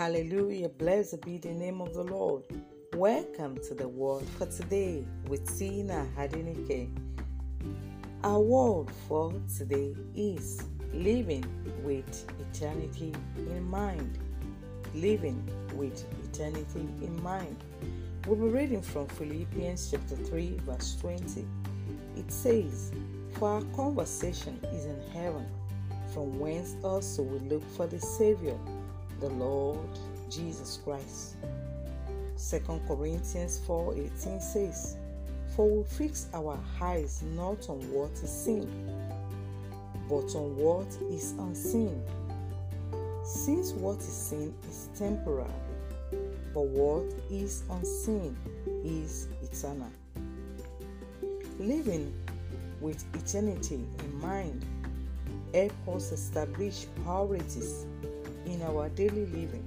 Hallelujah. Blessed be the name of the Lord. Welcome to the word for today with Tina Adenike. Our word for today is living with eternity in mind. Living with eternity in mind. We'll be reading from Philippians chapter 3, verse 20. It says, For our conversation is in heaven, from whence also we look for the Savior the Lord Jesus Christ. 2 Corinthians 4:18 says, For we fix our eyes not on what is seen, but on what is unseen. Since what is seen is temporary, but what is unseen is eternal. Living with eternity in mind helps us establish priorities in our daily living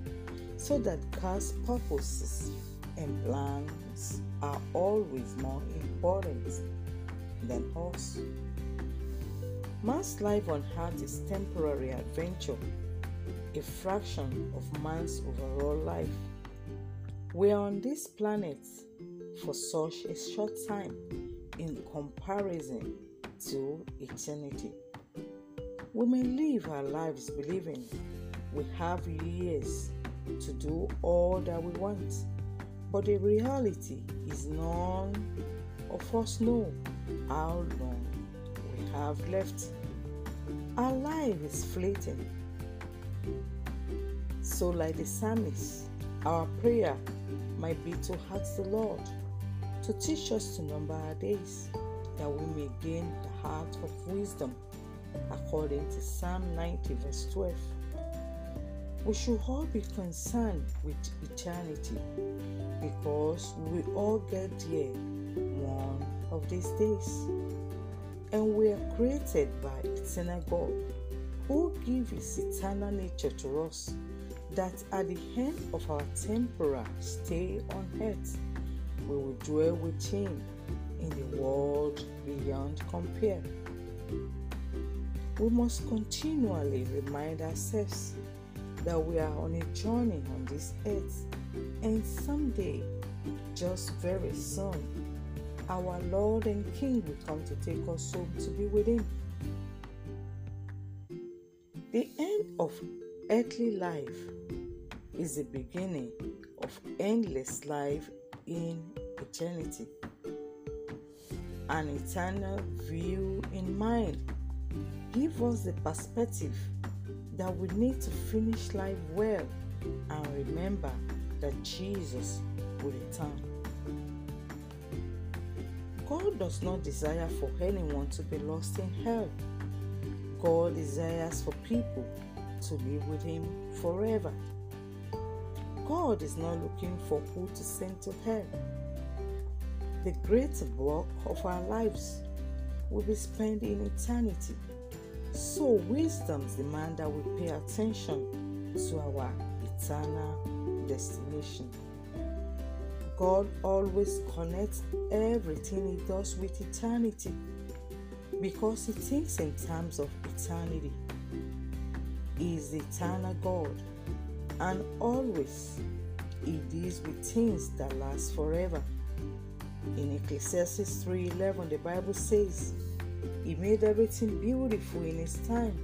so that God's purposes and plans are always more important than us. Man's life on earth is temporary adventure, a fraction of man's overall life. We are on this planet for such a short time in comparison to eternity. We may live our lives believing we have years to do all that we want, but the reality is none of us know how long we have left. Our life is fleeting. So, like the psalmist, our prayer might be to ask the Lord to teach us to number our days that we may gain the heart of wisdom, according to Psalm 90, verse 12. We should all be concerned with eternity because we all get there one of these days. And we are created by eternal God who gives his eternal nature to us that at the end of our temporal stay on earth, we will dwell with him in the world beyond compare. We must continually remind ourselves that we are on a journey on this earth, and someday, just very soon, our Lord and King will come to take us home to be with Him. The end of earthly life is the beginning of endless life in eternity. An eternal view in mind gives us the perspective that we need to finish life well and remember that Jesus will return. God does not desire for anyone to be lost in hell. God desires for people to live with Him forever. God is not looking for who to send to hell. The great work of our lives will be spent in eternity so, wisdoms demand that we pay attention to our eternal destination. God always connects everything He does with eternity because He thinks in terms of eternity. He is the eternal God and always He deals with things that last forever. In Ecclesiastes 3:11, the Bible says, he made everything beautiful in His time.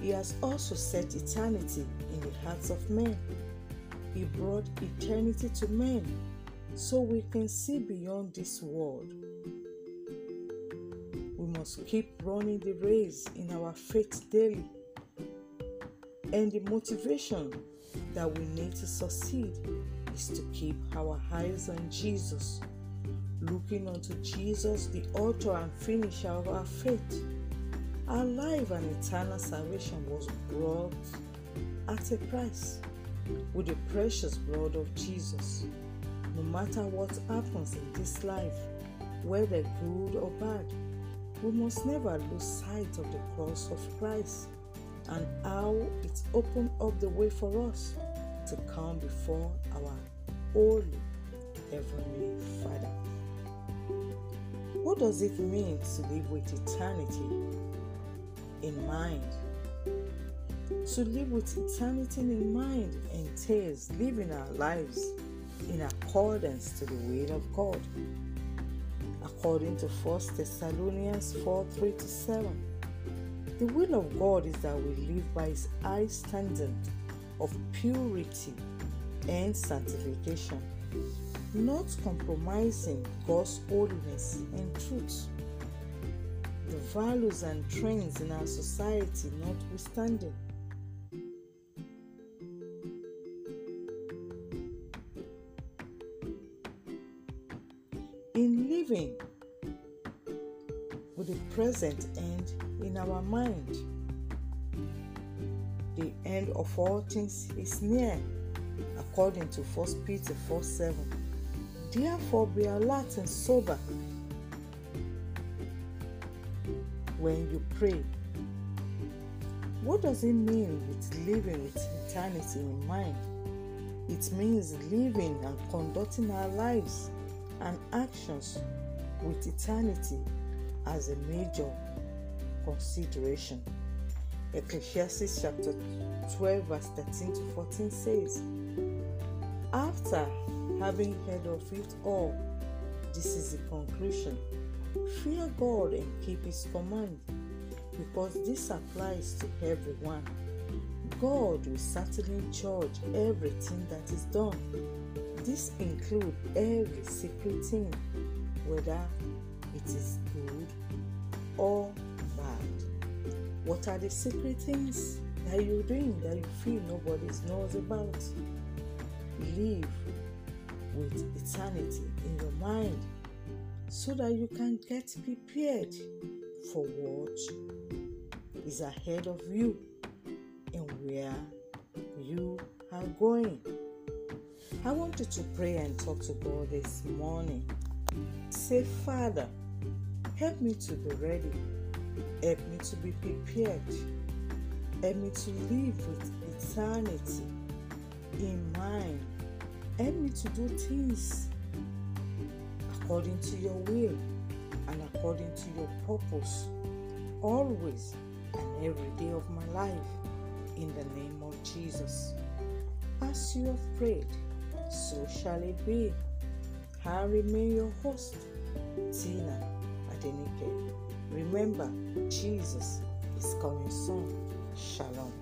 He has also set eternity in the hearts of men. He brought eternity to men so we can see beyond this world. We must keep running the race in our faith daily. And the motivation that we need to succeed is to keep our eyes on Jesus looking unto Jesus, the author and finisher of our faith. Our life and eternal salvation was brought at a price with the precious blood of Jesus. No matter what happens in this life, whether good or bad, we must never lose sight of the cross of Christ and how it opened up the way for us to come before our holy Heavenly Father. What does it mean to live with eternity in mind? To live with eternity in mind entails living our lives in accordance to the will of God. According to 1 Thessalonians 4 3 to 7. The will of God is that we live by His high standard of purity and sanctification, not compromising God's holiness and truth. The values and trends in our society notwithstanding. In living with the present and in our mind, the end of all things is near, according to 1 Peter 4 7. Therefore, be alert and sober when you pray. What does it mean with living with eternity in mind? It means living and conducting our lives and actions with eternity as a major consideration. Ecclesiastes chapter 12, verse 13 to 14 says, After having heard of it all, this is the conclusion fear God and keep His command, because this applies to everyone. God will certainly judge everything that is done. This includes every secret thing, whether it is good or bad. What are the secret things that you're doing that you feel nobody knows about? Live eternity in your mind so that you can get prepared for what is ahead of you and where you are going. I want you to pray and talk to God this morning. Say, Father, help me to be ready, help me to be prepared, help me to live with eternity in mind, help me to do things according to your will and according to your purpose, always and every day of my life, in the name of Jesus. As you have prayed, so shall it be. I remain your host, Tina Adenike. Remember, Jesus is coming soon. Shalom.